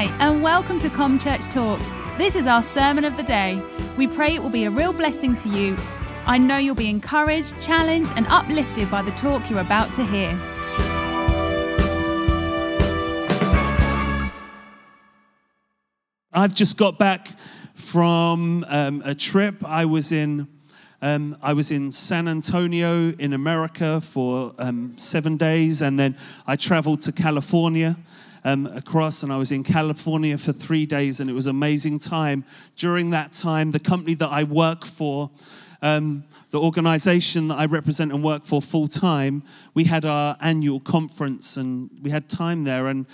Hi, and welcome to Com Church Talks. This is our sermon of the day. We pray it will be a real blessing to you. I know you'll be encouraged, challenged, and uplifted by the talk you're about to hear. I've just got back from um, a trip. I was in um, I was in San Antonio in America for um, seven days, and then I traveled to California um, across, and I was in California for three days, and it was amazing time. During that time, the company that I work for. Um, the organization that I represent and work for full time, we had our annual conference and we had time there. And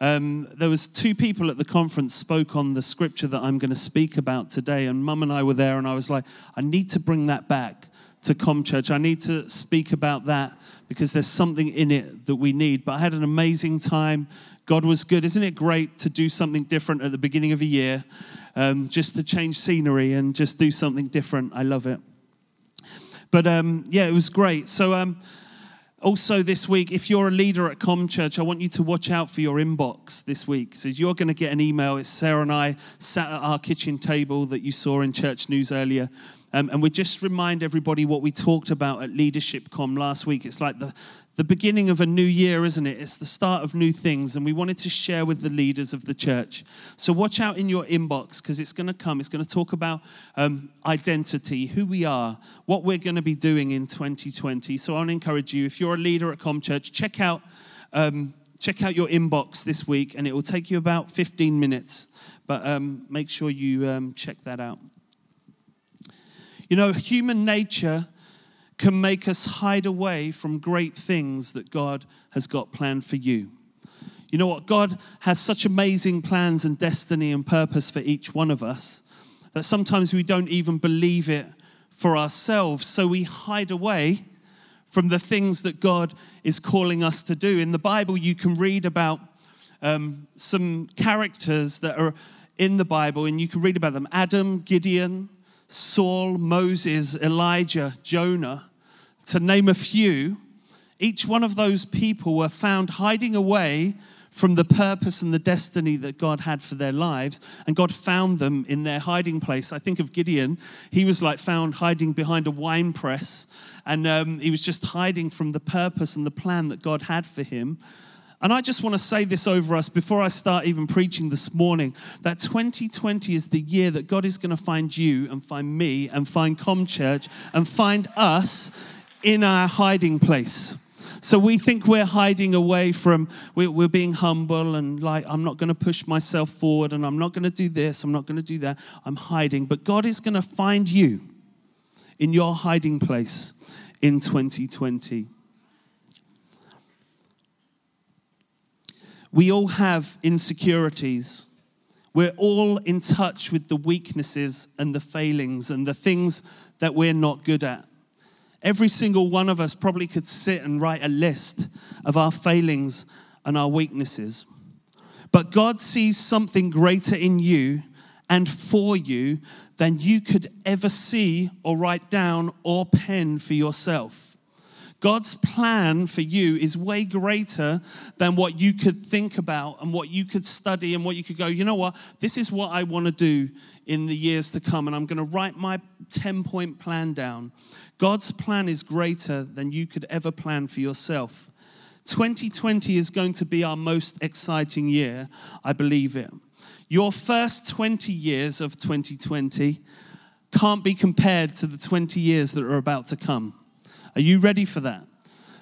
um, there was two people at the conference spoke on the scripture that I'm going to speak about today, and Mum and I were there, and I was like, I need to bring that back to Com Church. I need to speak about that because there's something in it that we need. But I had an amazing time. God was good. Isn't it great to do something different at the beginning of a year, um, just to change scenery and just do something different? I love it. But um, yeah, it was great. So. Um, also, this week, if you're a leader at Com Church, I want you to watch out for your inbox this week. So you're going to get an email. It's Sarah and I sat at our kitchen table that you saw in church news earlier. Um, and we just remind everybody what we talked about at Leadership Com last week. It's like the, the beginning of a new year, isn't it? It's the start of new things. And we wanted to share with the leaders of the church. So watch out in your inbox because it's going to come. It's going to talk about um, identity, who we are, what we're going to be doing in 2020. So I want to encourage you, if you're a leader at Com Church, check out. Um, check out your inbox this week, and it will take you about 15 minutes. But um, make sure you um, check that out. You know, human nature can make us hide away from great things that God has got planned for you. You know what? God has such amazing plans and destiny and purpose for each one of us that sometimes we don't even believe it for ourselves. So we hide away from the things that God is calling us to do. In the Bible, you can read about um, some characters that are in the Bible, and you can read about them Adam, Gideon, Saul, Moses, Elijah, Jonah, to name a few, each one of those people were found hiding away from the purpose and the destiny that God had for their lives, and God found them in their hiding place. I think of Gideon, he was like found hiding behind a wine press, and um, he was just hiding from the purpose and the plan that God had for him. And I just want to say this over us before I start even preaching this morning that 2020 is the year that God is going to find you and find me and find Com Church and find us in our hiding place. So we think we're hiding away from, we're, being humble and like, I'm not going to push myself forward and I'm not going to do this, I'm not going to do that. I'm hiding. But God is going to find you in your hiding place in 2020. We all have insecurities. We're all in touch with the weaknesses and the failings and the things that we're not good at. Every single one of us probably could sit and write a list of our failings and our weaknesses. But God sees something greater in you and for you than you could ever see or write down or pen for yourself. God's plan for you is way greater than what you could think about and what you could study and what you could go, you know what, this is what I want to do in the years to come, and I'm going to write my 10 point plan down. God's plan is greater than you could ever plan for yourself. 2020 is going to be our most exciting year. I believe it. Your first 20 years of 2020 can't be compared to the 20 years that are about to come. Are you ready for that?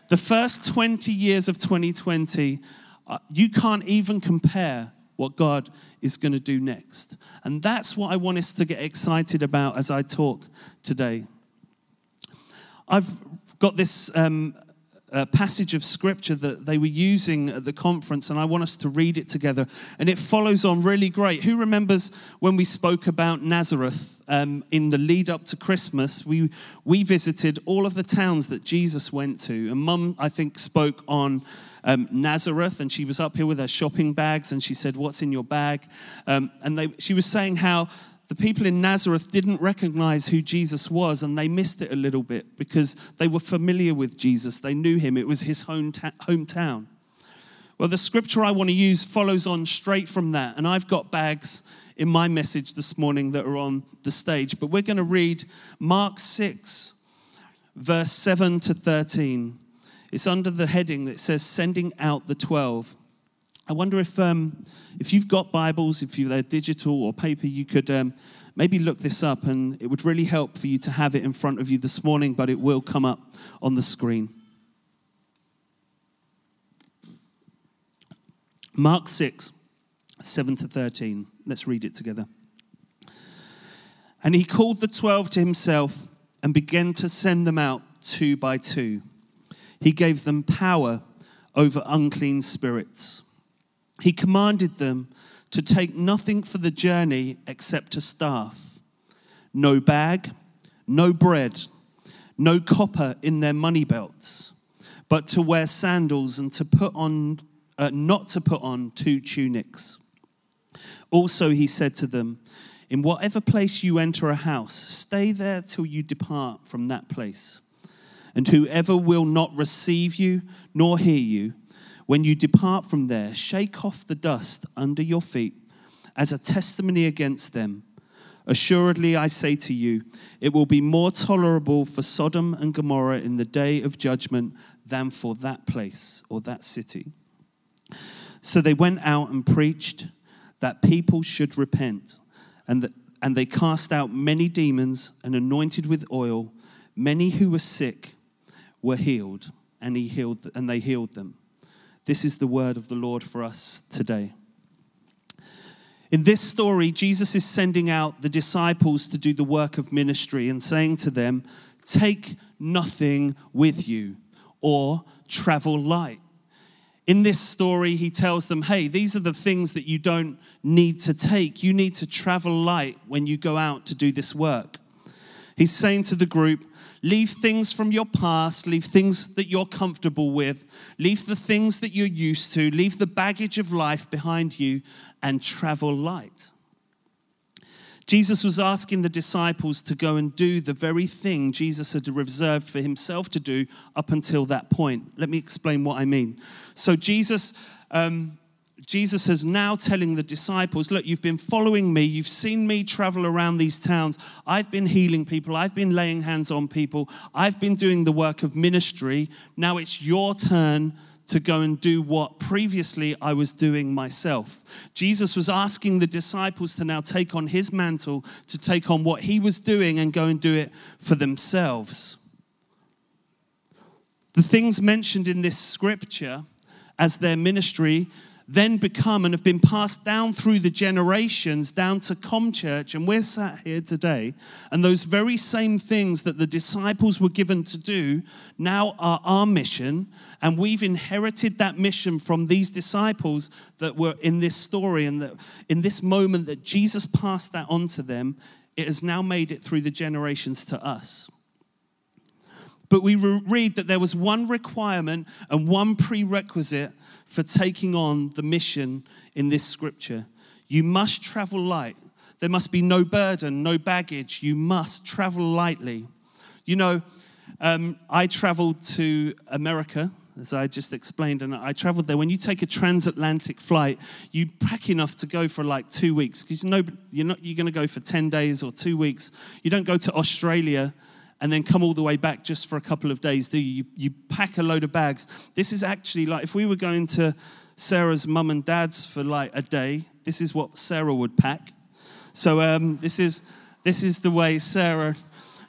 The first 20 years of 2020, uh, you can't even compare what God is going to do next. And that's what I want us to get excited about as I talk today. I've got this um, uh, passage of scripture that they were using at the conference, and I want us to read it together. And it follows on really great. Who remembers when we spoke about Nazareth um, in the lead up to Christmas? We, we visited all of the towns that Jesus went to. And Mum, I think, spoke on um, Nazareth, and she was up here with her shopping bags, and she said, What's in your bag? Um, and they, she was saying how the people in Nazareth didn't recognize who Jesus was and they missed it a little bit because they were familiar with Jesus. They knew him, it was his hometown. Well, the scripture I want to use follows on straight from that. And I've got bags in my message this morning that are on the stage. But we're going to read Mark 6, verse 7 to 13. It's under the heading that says Sending Out the 12. I wonder if, um, if you've got Bibles, if they're digital or paper, you could um, maybe look this up and it would really help for you to have it in front of you this morning, but it will come up on the screen. Mark 6, 7 to 13. Let's read it together. And he called the twelve to himself and began to send them out two by two. He gave them power over unclean spirits. He commanded them to take nothing for the journey except a staff, no bag, no bread, no copper in their money belts, but to wear sandals and to put on uh, not to put on two tunics. Also, he said to them, In whatever place you enter a house, stay there till you depart from that place. And whoever will not receive you nor hear you, when you depart from there, shake off the dust under your feet as a testimony against them. Assuredly, I say to you, it will be more tolerable for Sodom and Gomorrah in the day of judgment than for that place or that city. So they went out and preached that people should repent, and, that, and they cast out many demons and anointed with oil. Many who were sick were healed, and he healed, and they healed them. This is the word of the Lord for us today. In this story, Jesus is sending out the disciples to do the work of ministry and saying to them, Take nothing with you or travel light. In this story, he tells them, hey, these are the things that you don't need to take. You need to travel light when you go out to do this work. He's saying to the group, leave things from your past, leave things that you're comfortable with, leave the things that you're used to, leave the baggage of life behind you, and travel light. Jesus was asking the disciples to go and do the very thing Jesus had reserved for himself to do up until that point. Let me explain what I mean. So, Jesus. Um, Jesus is now telling the disciples, Look, you've been following me. You've seen me travel around these towns. I've been healing people. I've been laying hands on people. I've been doing the work of ministry. Now it's your turn to go and do what previously I was doing myself. Jesus was asking the disciples to now take on his mantle, to take on what he was doing and go and do it for themselves. The things mentioned in this scripture as their ministry then become and have been passed down through the generations down to ComChurch, and we're sat here today. And those very same things that the disciples were given to do now are our mission, and we've inherited that mission from these disciples that were in this story, and that in this moment that Jesus passed that on to them, it has now made it through the generations to us. But we read that there was one requirement and one prerequisite for taking on the mission in this scripture. You must travel light. There must be no burden, no baggage. You must travel lightly. You know, um, I traveled to America, as I just explained, and I traveled there. When you take a transatlantic flight, you pack enough to go for like two weeks because you know you're not you're going to go for ten days or two weeks. You don't go to Australia and then come all the way back just for a couple of days, do you? You, pack a load of bags. This is actually like if we were going to Sarah's mum and dad's for like a day, this is what Sarah would pack. So um, this is this is the way Sarah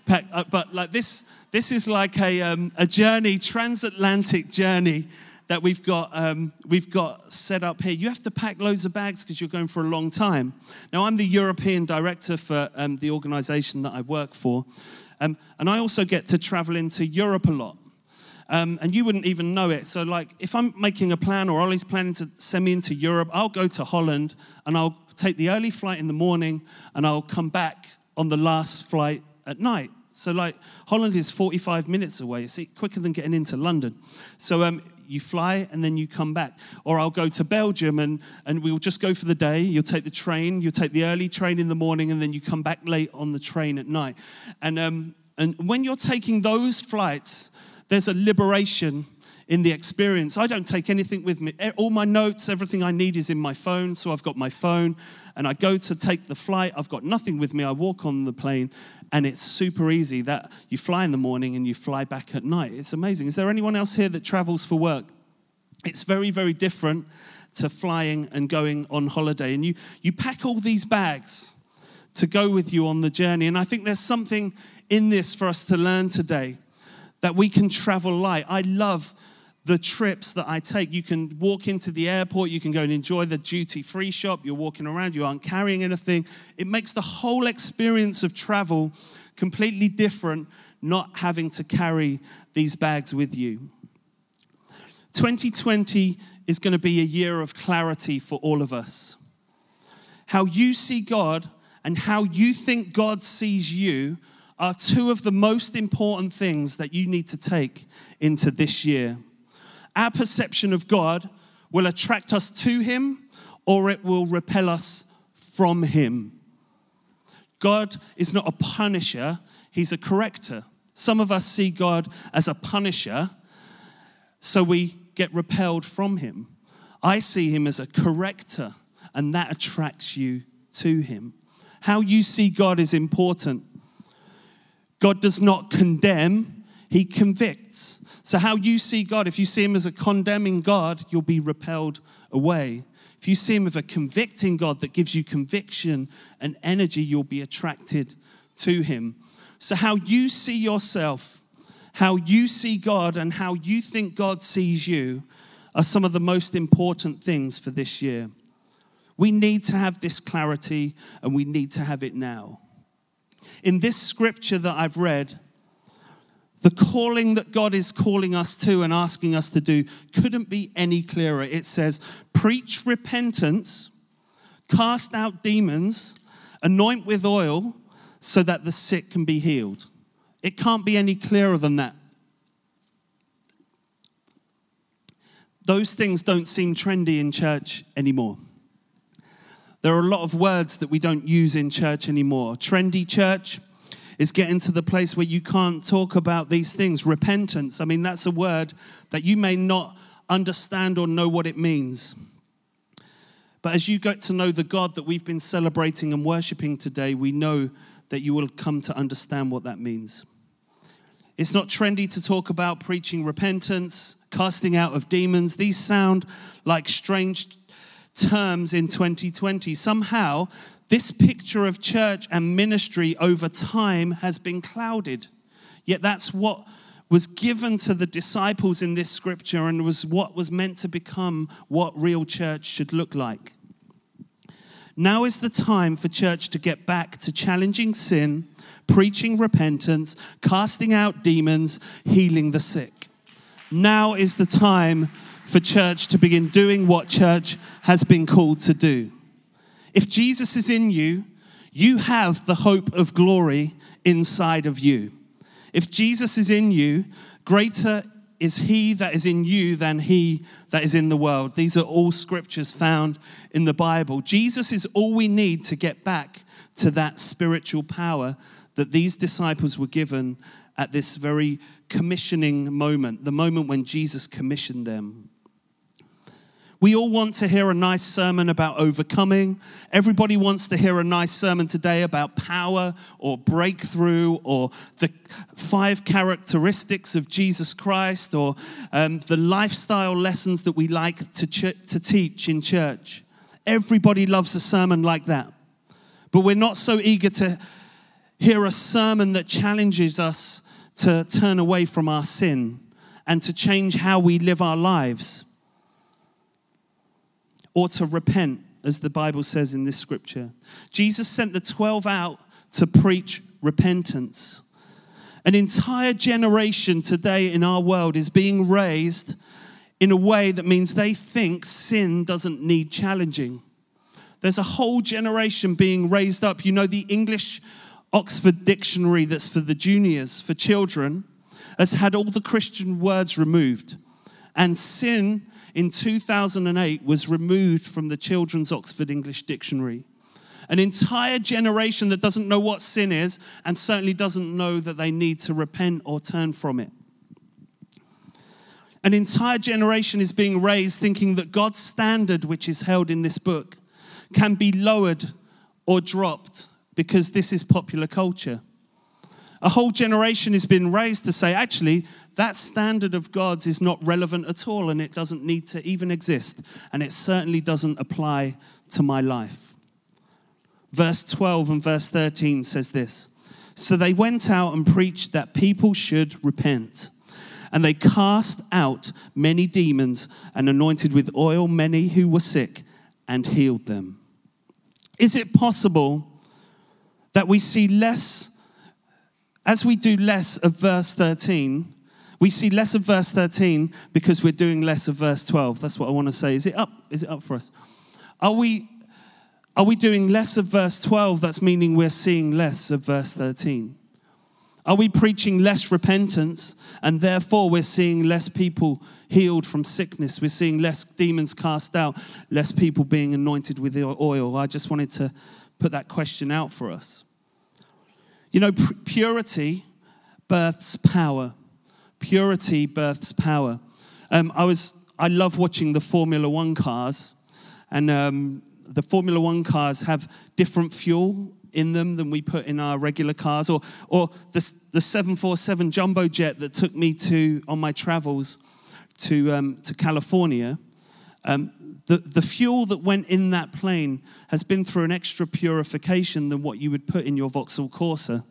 packed. Uh, but like this, this is like a um, a journey, transatlantic journey that we've got um, we've got set up here. You have to pack loads of bags because you're going for a long time. Now I'm the European director for um, the organisation that I work for, um, and I also get to travel into Europe a lot. Um, and you wouldn't even know it. So, like, if I'm making a plan or Ollie's planning to send me into Europe, I'll go to Holland and I'll take the early flight in the morning and I'll come back on the last flight at night. So, like, Holland is 45 minutes away. It's quicker than getting into London. So, um, you fly and then you come back. Or I'll go to Belgium and, and we'll just go for the day. You'll take the train, you'll take the early train in the morning, and then you come back late on the train at night. And, um, and when you're taking those flights, there's a liberation in the experience. I don't take anything with me. All my notes, everything I need is in my phone. So I've got my phone and I go to take the flight. I've got nothing with me. I walk on the plane and it's super easy that you fly in the morning and you fly back at night. It's amazing. Is there anyone else here that travels for work? It's very, very different to flying and going on holiday. And you, you pack all these bags to go with you on the journey. And I think there's something in this for us to learn today that we can travel light. I love the trips that I take. You can walk into the airport, you can go and enjoy the duty free shop, you're walking around, you aren't carrying anything. It makes the whole experience of travel completely different, not having to carry these bags with you. 2020 is going to be a year of clarity for all of us. How you see God and how you think God sees you are two of the most important things that you need to take into this year. Our perception of God will attract us to Him or it will repel us from Him. God is not a punisher, He's a corrector. Some of us see God as a punisher, so we get repelled from Him. I see Him as a corrector, and that attracts you to Him. How you see God is important. God does not condemn, He convicts. So, how you see God, if you see Him as a condemning God, you'll be repelled away. If you see Him as a convicting God that gives you conviction and energy, you'll be attracted to Him. So, how you see yourself, how you see God, and how you think God sees you are some of the most important things for this year. We need to have this clarity and we need to have it now. In this scripture that I've read, the calling that God is calling us to and asking us to do couldn't be any clearer. It says, Preach repentance, cast out demons, anoint with oil so that the sick can be healed. It can't be any clearer than that. Those things don't seem trendy in church anymore. There are a lot of words that we don't use in church anymore. Trendy church, is getting to the place where you can't talk about these things. Repentance, I mean, that's a word that you may not understand or know what it means. But as you get to know the God that we've been celebrating and worshiping today, we know that you will come to understand what that means. It's not trendy to talk about preaching repentance, casting out of demons. These sound like strange terms in 2020. Somehow, this picture of church and ministry over time has been clouded. Yet that's what was given to the disciples in this scripture and was what was meant to become what real church should look like. Now is the time for church to get back to challenging sin, preaching repentance, casting out demons, healing the sick. Now is the time for church to begin doing what church has been called to do. If Jesus is in you, you have the hope of glory inside of you. If Jesus is in you, greater is he that is in you than he that is in the world. These are all scriptures found in the Bible. Jesus is all we need to get back to that spiritual power that these disciples were given at this very commissioning moment, the moment when Jesus commissioned them. We all want to hear a nice sermon about overcoming. Everybody wants to hear a nice sermon today about power or breakthrough or the five characteristics of Jesus Christ or um, the lifestyle lessons that we like to, ch- to teach in church. Everybody loves a sermon like that. But we're not so eager to hear a sermon that challenges us to turn away from our sin and to change how we live our lives or to repent, as the Bible says in this scripture. Jesus sent the 12 out to preach repentance. An entire generation today in our world is being raised in a way that means they think sin doesn't need challenging. There's a whole generation being raised up. You know, the English Oxford Dictionary that's for the juniors, for children, has had all the Christian words removed. And sin in 2008 was removed from the Children's Oxford English Dictionary. An entire generation that doesn't know what sin is and certainly doesn't know that they need to repent or turn from it. An entire generation is being raised thinking that God's standard, which is held in this book, can be lowered or dropped because this is popular culture. A whole generation has been raised to say, actually, that standard of God's is not relevant at all and it doesn't need to even exist. And it certainly doesn't apply to my life. Verse 12 and verse 13 says this So they went out and preached that people should repent. And they cast out many demons and anointed with oil many who were sick and healed them. Is it possible that we see less, as we do less of verse 13, we see less of verse 13 because we're doing less of verse 12. That's what I want to say. Is it up? Is it up for us? Are we, are we doing less of verse 12? That's meaning we're seeing less of verse 13. Are we preaching less repentance and therefore we're seeing less people healed from sickness? We're seeing less demons cast out, less people being anointed with oil. I just wanted to put that question out for us. You know, purity births power. Purity births power. Um, I was I love watching the Formula One cars, and um, the Formula One cars have different fuel in them than we put in our regular cars, or, or the, the 747 jumbo jet that took me to on my travels to, um, to California. Um, the, the fuel that went in that plane has been through an extra purification than what you would put in your Vauxhall Corsa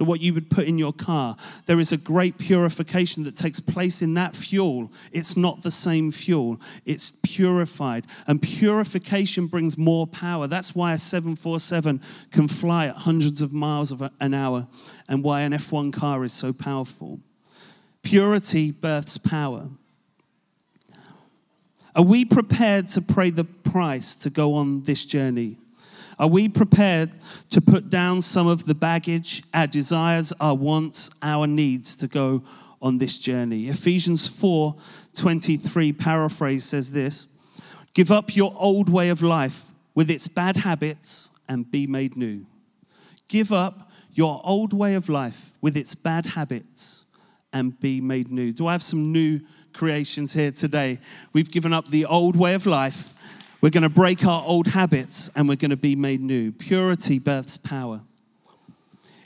than what you would put in your car. There is a great purification that takes place in that fuel. It's not the same fuel, it's purified. And purification brings more power. That's why a 747 can fly at hundreds of miles of an hour and why an F1 car is so powerful. Purity births power. Are we prepared to pay the price to go on this journey? Are we prepared to put down some of the baggage, our desires, our wants, our needs to go on this journey? Ephesians 4 23 paraphrase says this Give up your old way of life with its bad habits and be made new. Give up your old way of life with its bad habits and be made new. Do I have some new creations here today? We've given up the old way of life we're going to break our old habits and we're going to be made new. Purity births power.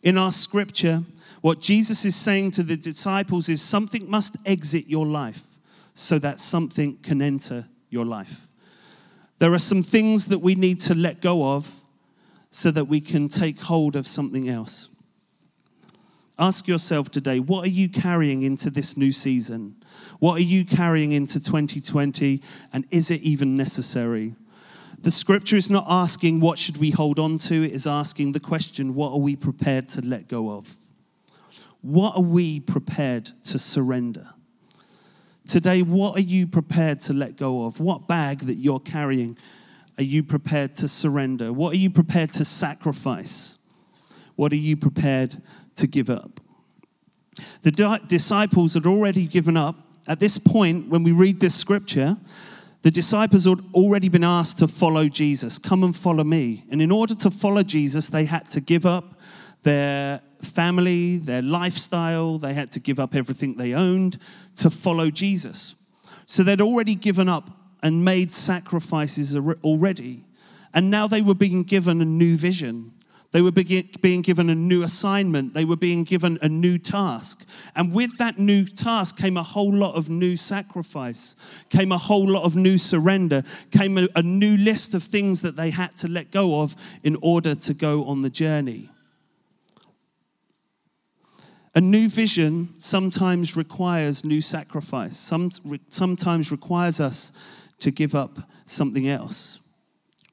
In our scripture, what Jesus is saying to the disciples is something must exit your life so that something can enter your life. There are some things that we need to let go of so that we can take hold of something else. Ask yourself today what are you carrying into this new season? What are you carrying into 2020? And is it even necessary? The scripture is not asking what should we hold on to, it is asking the question what are we prepared to let go of? What are we prepared to surrender? Today, what are you prepared to let go of? What bag that you're carrying are you prepared to surrender? What are you prepared to sacrifice? What are you prepared to give up? The disciples had already given up at this point, when we read this scripture, the disciples had already been asked to follow Jesus. Come and follow me. And in order to follow Jesus, they had to give up their family, their lifestyle, they had to give up everything they owned to follow Jesus. So they'd already given up and made sacrifices already. And now they were being given a new vision. They were being given a new assignment. They were being given a new task. And with that new task came a whole lot of new sacrifice, came a whole lot of new surrender, came a, a new list of things that they had to let go of in order to go on the journey. A new vision sometimes requires new sacrifice, some, sometimes requires us to give up something else.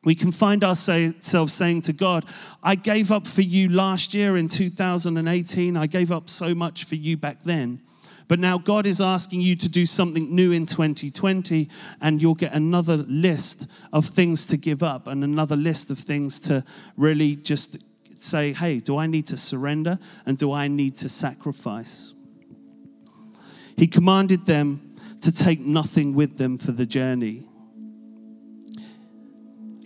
We can find ourselves saying to God, I gave up for you last year in 2018. I gave up so much for you back then. But now God is asking you to do something new in 2020, and you'll get another list of things to give up and another list of things to really just say, hey, do I need to surrender and do I need to sacrifice? He commanded them to take nothing with them for the journey.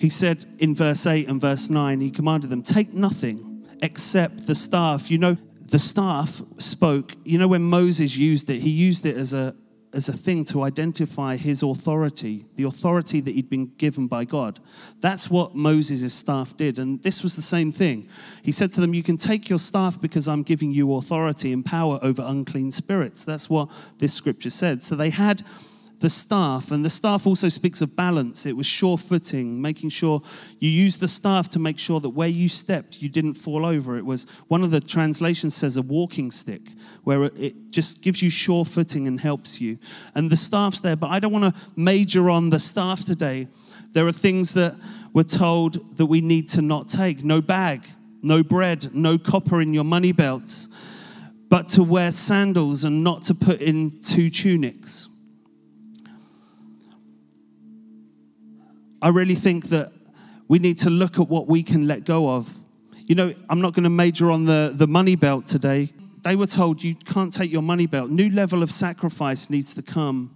He said in verse 8 and verse 9, he commanded them, Take nothing except the staff. You know, the staff spoke, you know, when Moses used it, he used it as a, as a thing to identify his authority, the authority that he'd been given by God. That's what Moses' staff did. And this was the same thing. He said to them, You can take your staff because I'm giving you authority and power over unclean spirits. That's what this scripture said. So they had the staff, and the staff also speaks of balance. It was sure footing, making sure you use the staff to make sure that where you stepped, you didn't fall over. It was one of the translations says a walking stick, where it just gives you sure footing and helps you. And the staff's there, but I don't want to major on the staff today. There are things that we're told that we need to not take no bag, no bread, no copper in your money belts, but to wear sandals and not to put in two tunics. I really think that we need to look at what we can let go of. You know, I'm not going to major on the, the money belt today. They were told you can't take your money belt. New level of sacrifice needs to come.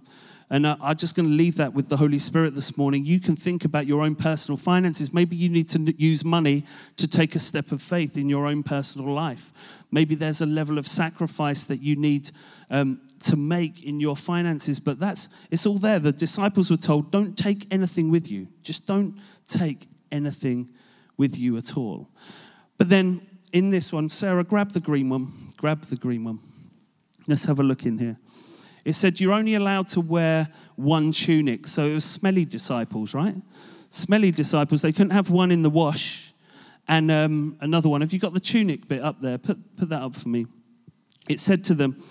And uh, I'm just going to leave that with the Holy Spirit this morning. You can think about your own personal finances. Maybe you need to use money to take a step of faith in your own personal life. Maybe there's a level of sacrifice that you need um, to make in your finances, but that's it's all there. The disciples were told, don't take anything with you. Just don't take anything with you at all. But then in this one, Sarah, grab the green one. Grab the green one. Let's have a look in here. It said you're only allowed to wear one tunic. So it was smelly disciples, right? Smelly disciples. They couldn't have one in the wash and um, another one. Have you got the tunic bit up there? Put, put that up for me. It said to them,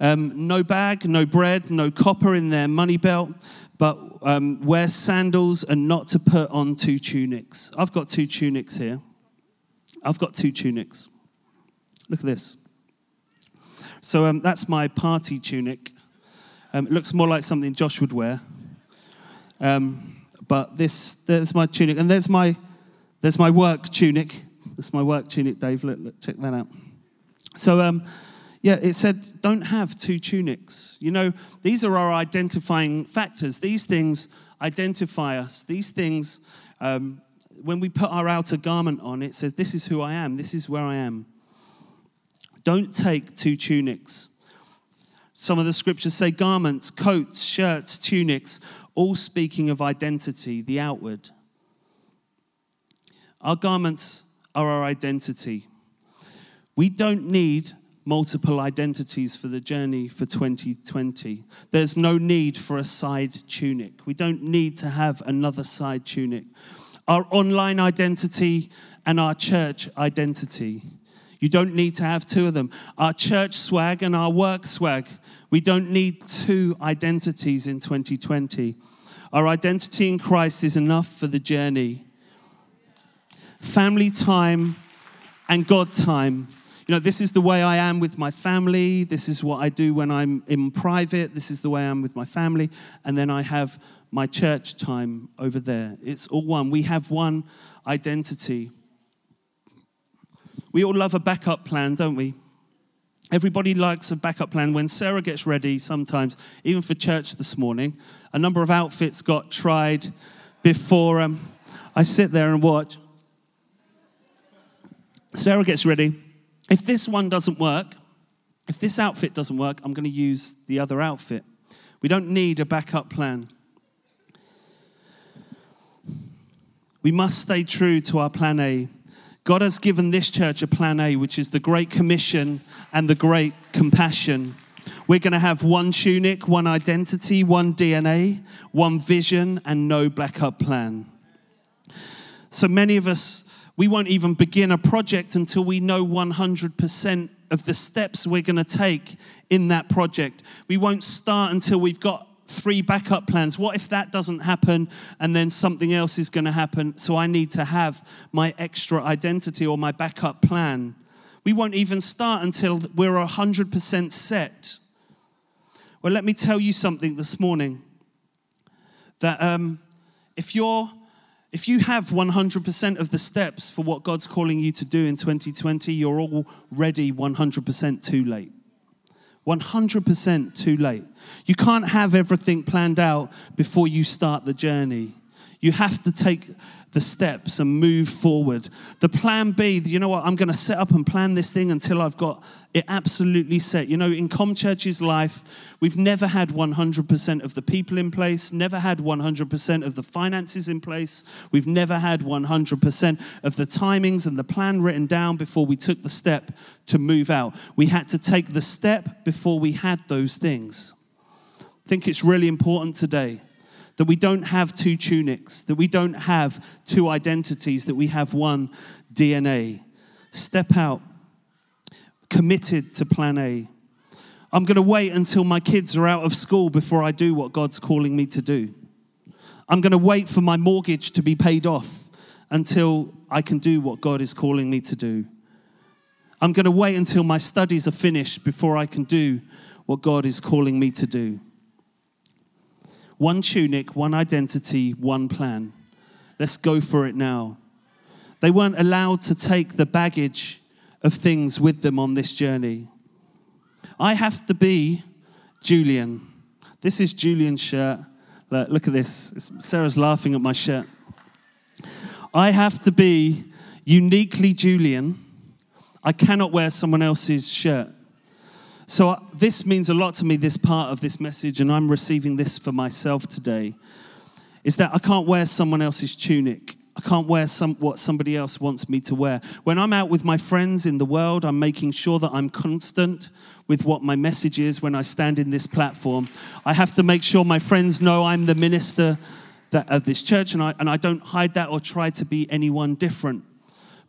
um, no bag, no bread, no copper in their money belt, but um, wear sandals and not to put on two tunics. I've got two tunics here. I've got two tunics. Look at this. So um, that's my party tunic. Um, it looks more like something Josh would wear. Um, but this, there's my tunic, and there's my, there's my work tunic. That's my work tunic, Dave. Look, look check that out. So um, yeah, it said, don't have two tunics. You know, these are our identifying factors. These things identify us. These things, um, when we put our outer garment on, it says, This is who I am, this is where I am. Don't take two tunics. Some of the scriptures say garments, coats, shirts, tunics, all speaking of identity, the outward. Our garments are our identity. We don't need multiple identities for the journey for 2020. There's no need for a side tunic. We don't need to have another side tunic. Our online identity and our church identity. You don't need to have two of them. Our church swag and our work swag. We don't need two identities in 2020. Our identity in Christ is enough for the journey. Family time and God time you know, this is the way I am with my family. This is what I do when I'm in private. This is the way I am with my family. And then I have my church time over there. It's all one. We have one identity. We all love a backup plan, don't we? Everybody likes a backup plan. When Sarah gets ready, sometimes, even for church this morning, a number of outfits got tried before um, I sit there and watch. Sarah gets ready if this one doesn't work, if this outfit doesn't work, I'm going to use the other outfit. We don't need a backup plan. We must stay true to our plan A. God has given this church a plan A, which is the Great Commission and the Great Compassion. We're going to have one tunic, one identity, one DNA, one vision, and no backup plan. So many of us we won't even begin a project until we know 100% of the steps we're going to take in that project. We won't start until we've got three backup plans. What if that doesn't happen and then something else is going to happen? So I need to have my extra identity or my backup plan. We won't even start until we're 100% set. Well, let me tell you something this morning that um, if you're if you have 100% of the steps for what God's calling you to do in 2020, you're already 100% too late. 100% too late. You can't have everything planned out before you start the journey. You have to take the steps and move forward. The plan B, you know what, I'm going to set up and plan this thing until I've got it absolutely set. You know, in ComChurch's life, we've never had 100% of the people in place, never had 100% of the finances in place, we've never had 100% of the timings and the plan written down before we took the step to move out. We had to take the step before we had those things. I think it's really important today that we don't have two tunics, that we don't have two identities, that we have one DNA. Step out, committed to plan A. I'm going to wait until my kids are out of school before I do what God's calling me to do. I'm going to wait for my mortgage to be paid off until I can do what God is calling me to do. I'm going to wait until my studies are finished before I can do what God is calling me to do. One tunic, one identity, one plan. Let's go for it now. They weren't allowed to take the baggage of things with them on this journey. I have to be Julian. This is Julian's shirt. Look at this. Sarah's laughing at my shirt. I have to be uniquely Julian. I cannot wear someone else's shirt. So, uh, this means a lot to me, this part of this message, and I'm receiving this for myself today. Is that I can't wear someone else's tunic. I can't wear some, what somebody else wants me to wear. When I'm out with my friends in the world, I'm making sure that I'm constant with what my message is when I stand in this platform. I have to make sure my friends know I'm the minister that, of this church, and I, and I don't hide that or try to be anyone different.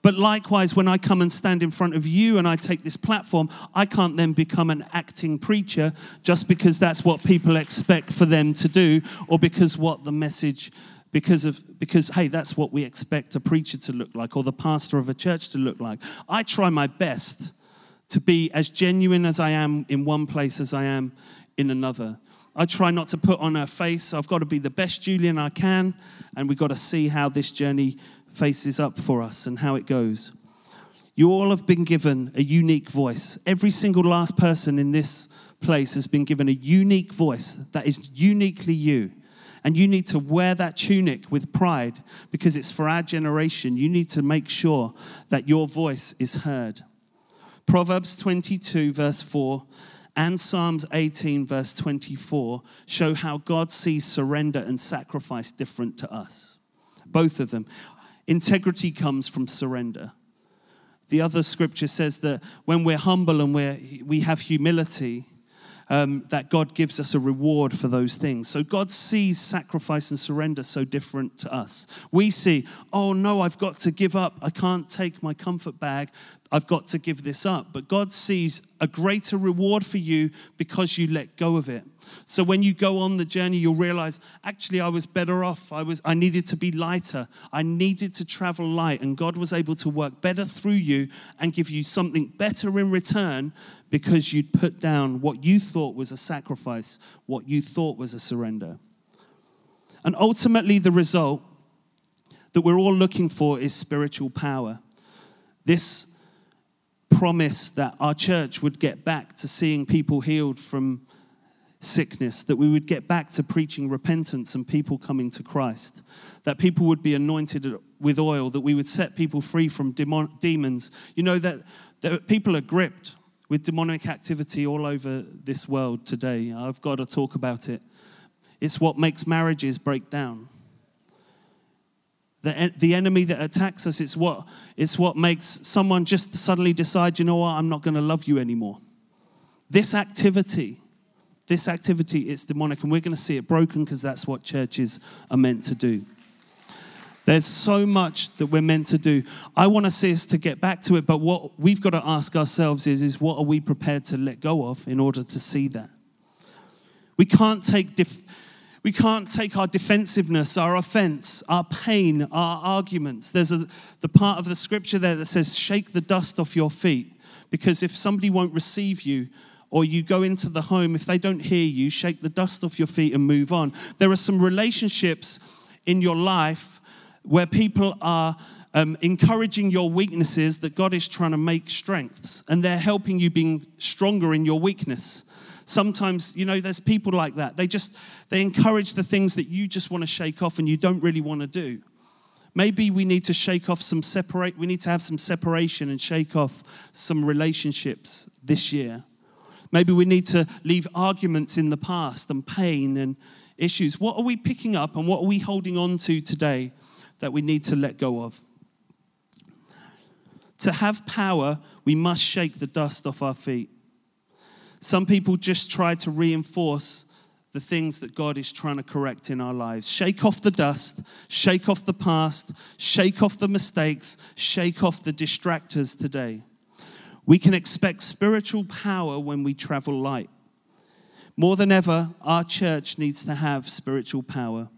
But likewise, when I come and stand in front of you and I take this platform, I can't then become an acting preacher just because that's what people expect for them to do or because what the message because of because hey that's what we expect a preacher to look like or the pastor of a church to look like. I try my best to be as genuine as i am in one place as i am in another. I try not to put on a face. I've got to be the best julian i can and we've got to see how this journey faces up for us and how it goes. You all have been given a unique voice. Every single last person in this place has been given a unique voice that is uniquely you. And you need to wear that tunic with pride because it's for our generation. You need to make sure that your voice is heard. Proverbs 22, verse 4, and Psalms 18, verse 24 show how God sees surrender and sacrifice different to us. Both of them. Integrity comes from surrender. The other scripture says that when we're humble and we're, we have humility, um, that God gives us a reward for those things. So God sees sacrifice and surrender so different to us. We see, oh no, I've got to give up. I can't take my comfort bag. I've got to give this up. But God sees a greater reward for you because you let go of it. So when you go on the journey, you'll realize actually I was better off. I was I needed to be lighter. I needed to travel light, and God was able to work better through you and give you something better in return because you'd put down what you thought was a sacrifice, what you thought was a surrender. And ultimately, the result that we're all looking for is spiritual power. This promise that our church would get back to seeing people healed from sickness, that we would get back to preaching repentance and people coming to Christ, that people would be anointed with oil, that we would set people free from demon- demons. You know, that, that people are gripped with demonic activity all over this world today. I've got to talk about it. It's what makes marriages break down. The, the enemy that attacks us, it's what, it's what makes someone just suddenly decide, you know what, I'm not going to love you anymore. This activity, this activity, it's demonic, and we're going to see it broken because that's what churches are meant to do. There's so much that we're meant to do. I want to see us to get back to it, but what we've got to ask ourselves is, is what are we prepared to let go of in order to see that? We can't take def- we can't take our defensiveness, our offense, our pain, our arguments. There's a, the part of the scripture there that says, shake the dust off your feet. Because if somebody won't receive you, or you go into the home, if they don't hear you, shake the dust off your feet and move on. There are some relationships in your life where people are um, encouraging your weaknesses that God is trying to make strengths, and they're helping you being stronger in your weakness. Sometimes, you know, there's people like that. They just they encourage the things that you just want to shake off and you don't really want to do. Maybe we need to shake off some separate we need to have some separation and shake off some relationships this year. Maybe we need to leave arguments in the past and pain and issues. What are we picking up and what are we holding on to today that we need to let go of? To have power, we must shake the dust off our feet. Some people just try to reinforce the things that God is trying to correct in our lives. Shake off the dust, shake off the past, shake off the mistakes, shake off the distractors today. We can expect spiritual power when we travel light. More than ever, our church needs to have spiritual power.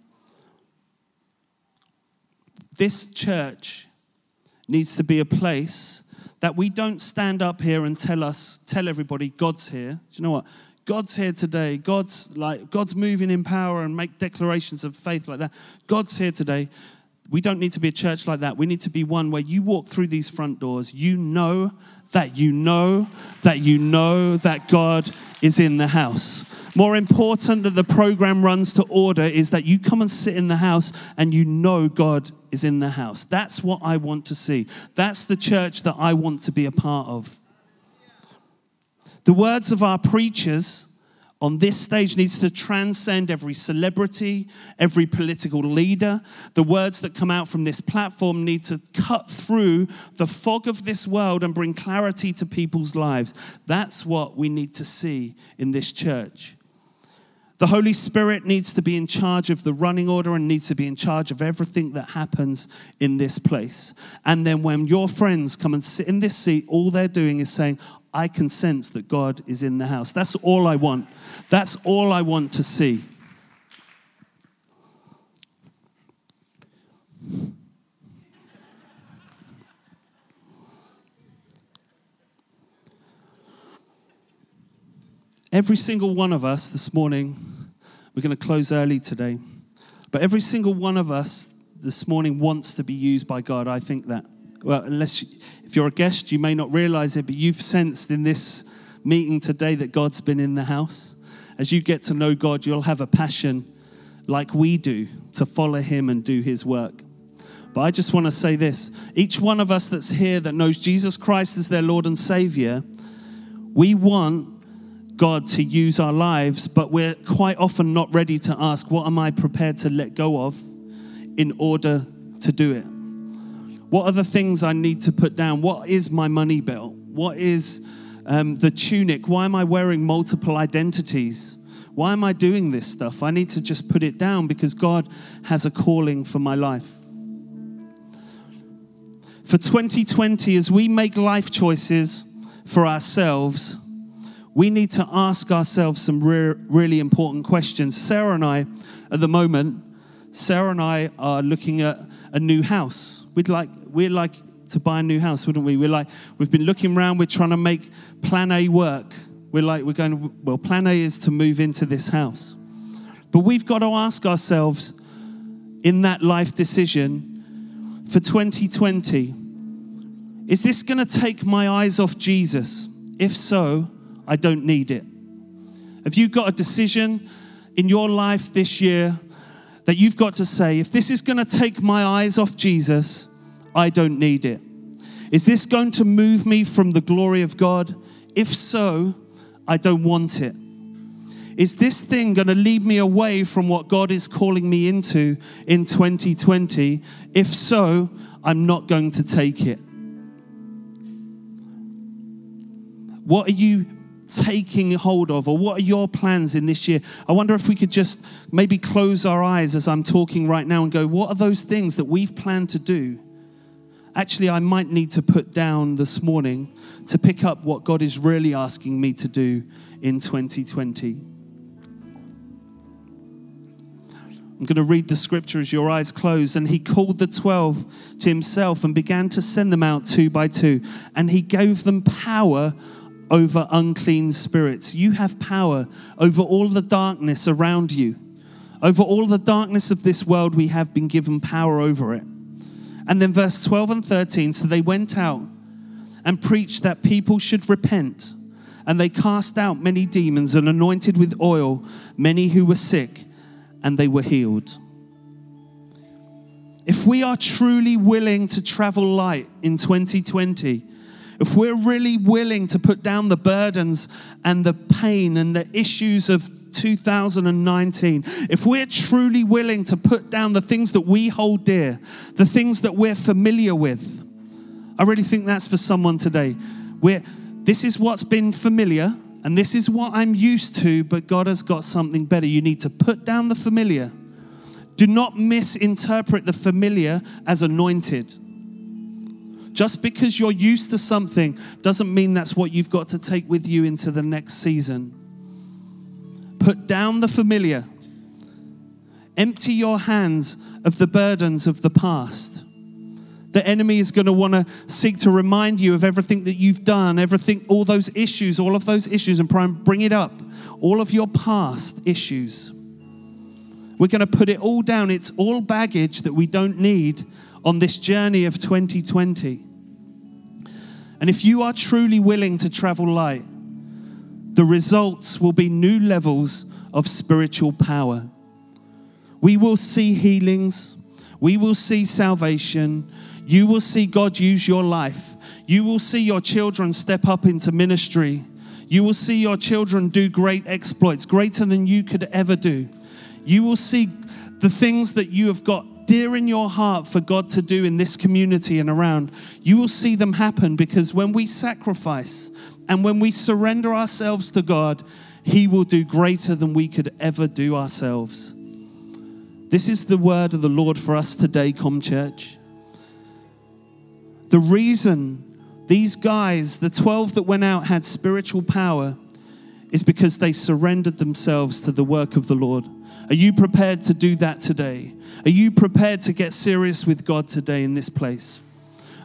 This church needs to be a place that we don't stand up here and tell us, tell everybody God's here. Do you know what? God's here today. God's like God's moving in power and make declarations of faith like that. God's here today. We don't need to be a church like that. We need to be one where you walk through these front doors, you know that you know that you know that God is in the house. More important that the program runs to order is that you come and sit in the house and you know God is in the house. That's what I want to see. That's the church that I want to be a part of. The words of our preachers on this stage needs to transcend every celebrity, every political leader. The words that come out from this platform need to cut through the fog of this world and bring clarity to people's lives. That's what we need to see in this church. The Holy Spirit needs to be in charge of the running order and needs to be in charge of everything that happens in this place. And then when your friends come and sit in this seat, all they're doing is saying, I can sense that God is in the house. That's all I want. That's all I want to see. Every single one of us this morning, we're going to close early today, but every single one of us this morning wants to be used by God. I think that. Well, unless you, if you're a guest, you may not realize it, but you've sensed in this meeting today that God's been in the house. As you get to know God, you'll have a passion like we do to follow Him and do His work. But I just want to say this each one of us that's here that knows Jesus Christ as their Lord and Savior, we want God to use our lives, but we're quite often not ready to ask, What am I prepared to let go of in order to do it? What are the things I need to put down? What is my money belt? What is um, the tunic? Why am I wearing multiple identities? Why am I doing this stuff? I need to just put it down because God has a calling for my life. For 2020, as we make life choices for ourselves, we need to ask ourselves some re- really important questions. Sarah and I, at the moment, Sarah and I are looking at a new house. We'd like, we'd like to buy a new house, wouldn't we? We're like, we've been looking around, we're trying to make plan A work. We're like, we're going, well, plan A is to move into this house. But we've got to ask ourselves in that life decision for 2020 is this going to take my eyes off Jesus? If so, I don't need it. Have you got a decision in your life this year that you've got to say, if this is going to take my eyes off Jesus, I don't need it? Is this going to move me from the glory of God? If so, I don't want it. Is this thing going to lead me away from what God is calling me into in 2020? If so, I'm not going to take it. What are you taking hold of, or what are your plans in this year? I wonder if we could just maybe close our eyes as I'm talking right now and go, what are those things that we've planned to do? Actually, I might need to put down this morning to pick up what God is really asking me to do in 2020. I'm going to read the scripture as your eyes close. And he called the 12 to himself and began to send them out two by two. And he gave them power over unclean spirits. You have power over all the darkness around you. Over all the darkness of this world, we have been given power over it. And then verse 12 and 13 so they went out and preached that people should repent And they cast out many demons and anointed with oil many who were sick, and they were healed. If we are truly willing to travel light in 2020, if we're really willing to put down the burdens and the pain and the issues of 2019, if we're truly willing to put down the things that we hold dear, the things that we're familiar with, I really think that's for someone today. We're, this is what's been familiar and this is what I'm used to, but God has got something better. You need to put down the familiar. Do not misinterpret the familiar as anointed. Just because you're used to something doesn't mean that's what you've got to take with you into the next season. Put down the familiar. Empty your hands of the burdens of the past. The enemy is going to want to seek to remind you of everything that you've done, everything, all those issues, all of those issues, and bring it up. All of your past issues. We're going to put it all down. It's all baggage that we don't need on this journey of 2020. And if you are truly willing to travel light, the results will be new levels of spiritual power. We will see healings, we will see salvation. You will see God use your life. You will see your children step up into ministry. You will see your children do great exploits, greater than you could ever do. You will see the things that you have got dear in your heart for God to do in this community and around, you will see them happen because when we sacrifice and when we surrender ourselves to God, He will do greater than we could ever do ourselves. This is the word of the Lord for us today, Com Church. The reason these guys, the 12 that went out, had spiritual power is because they surrendered themselves to the work of the Lord. Are you prepared to do that today? Are you prepared to get serious with God today in this place?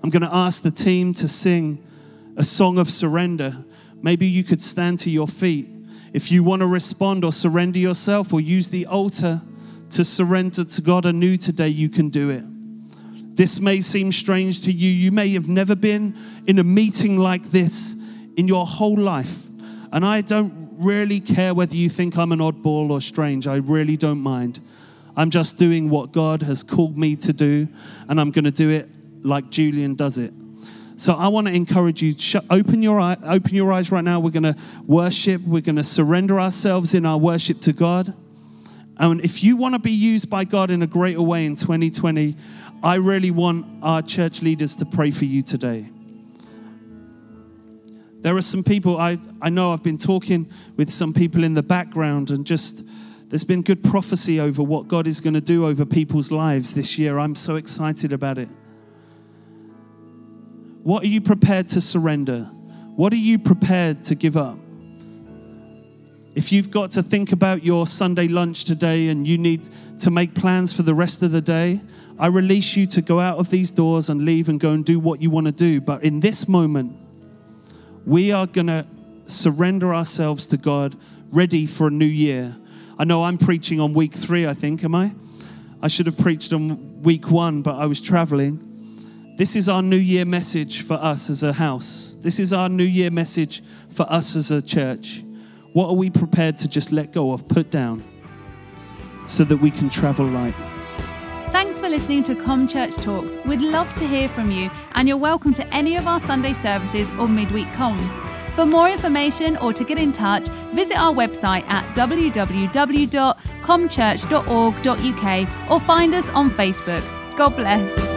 I'm going to ask the team to sing a song of surrender. Maybe you could stand to your feet. If you want to respond or surrender yourself or use the altar to surrender to God anew today, you can do it. This may seem strange to you. You may have never been in a meeting like this in your whole life. And I don't really care whether you think I'm an oddball or strange. I really don't mind. I'm just doing what God has called me to do, and I'm going to do it like Julian does it. So I want to encourage you. Sh- open your eye, open your eyes right now. We're going to worship. We're going to surrender ourselves in our worship to God. And if you want to be used by God in a greater way in 2020, I really want our church leaders to pray for you today. There are some people, I, I know I've been talking with some people in the background, and just there's been good prophecy over what God is going to do over people's lives this year. I'm so excited about it. What are you prepared to surrender? What are you prepared to give up? If you've got to think about your Sunday lunch today and you need to make plans for the rest of the day, I release you to go out of these doors and leave and go and do what you want to do. But in this moment, we are going to surrender ourselves to God, ready for a new year. I know I'm preaching on week three, I think, am I? I should have preached on week one, but I was traveling. This is our New Year message for us as a house. This is our New Year message for us as a church. What are we prepared to just let go of, put down, so that we can travel light? Listening to Com Church Talks. We'd love to hear from you, and you're welcome to any of our Sunday services or midweek comms. For more information or to get in touch, visit our website at www.comchurch.org.uk or find us on Facebook. God bless.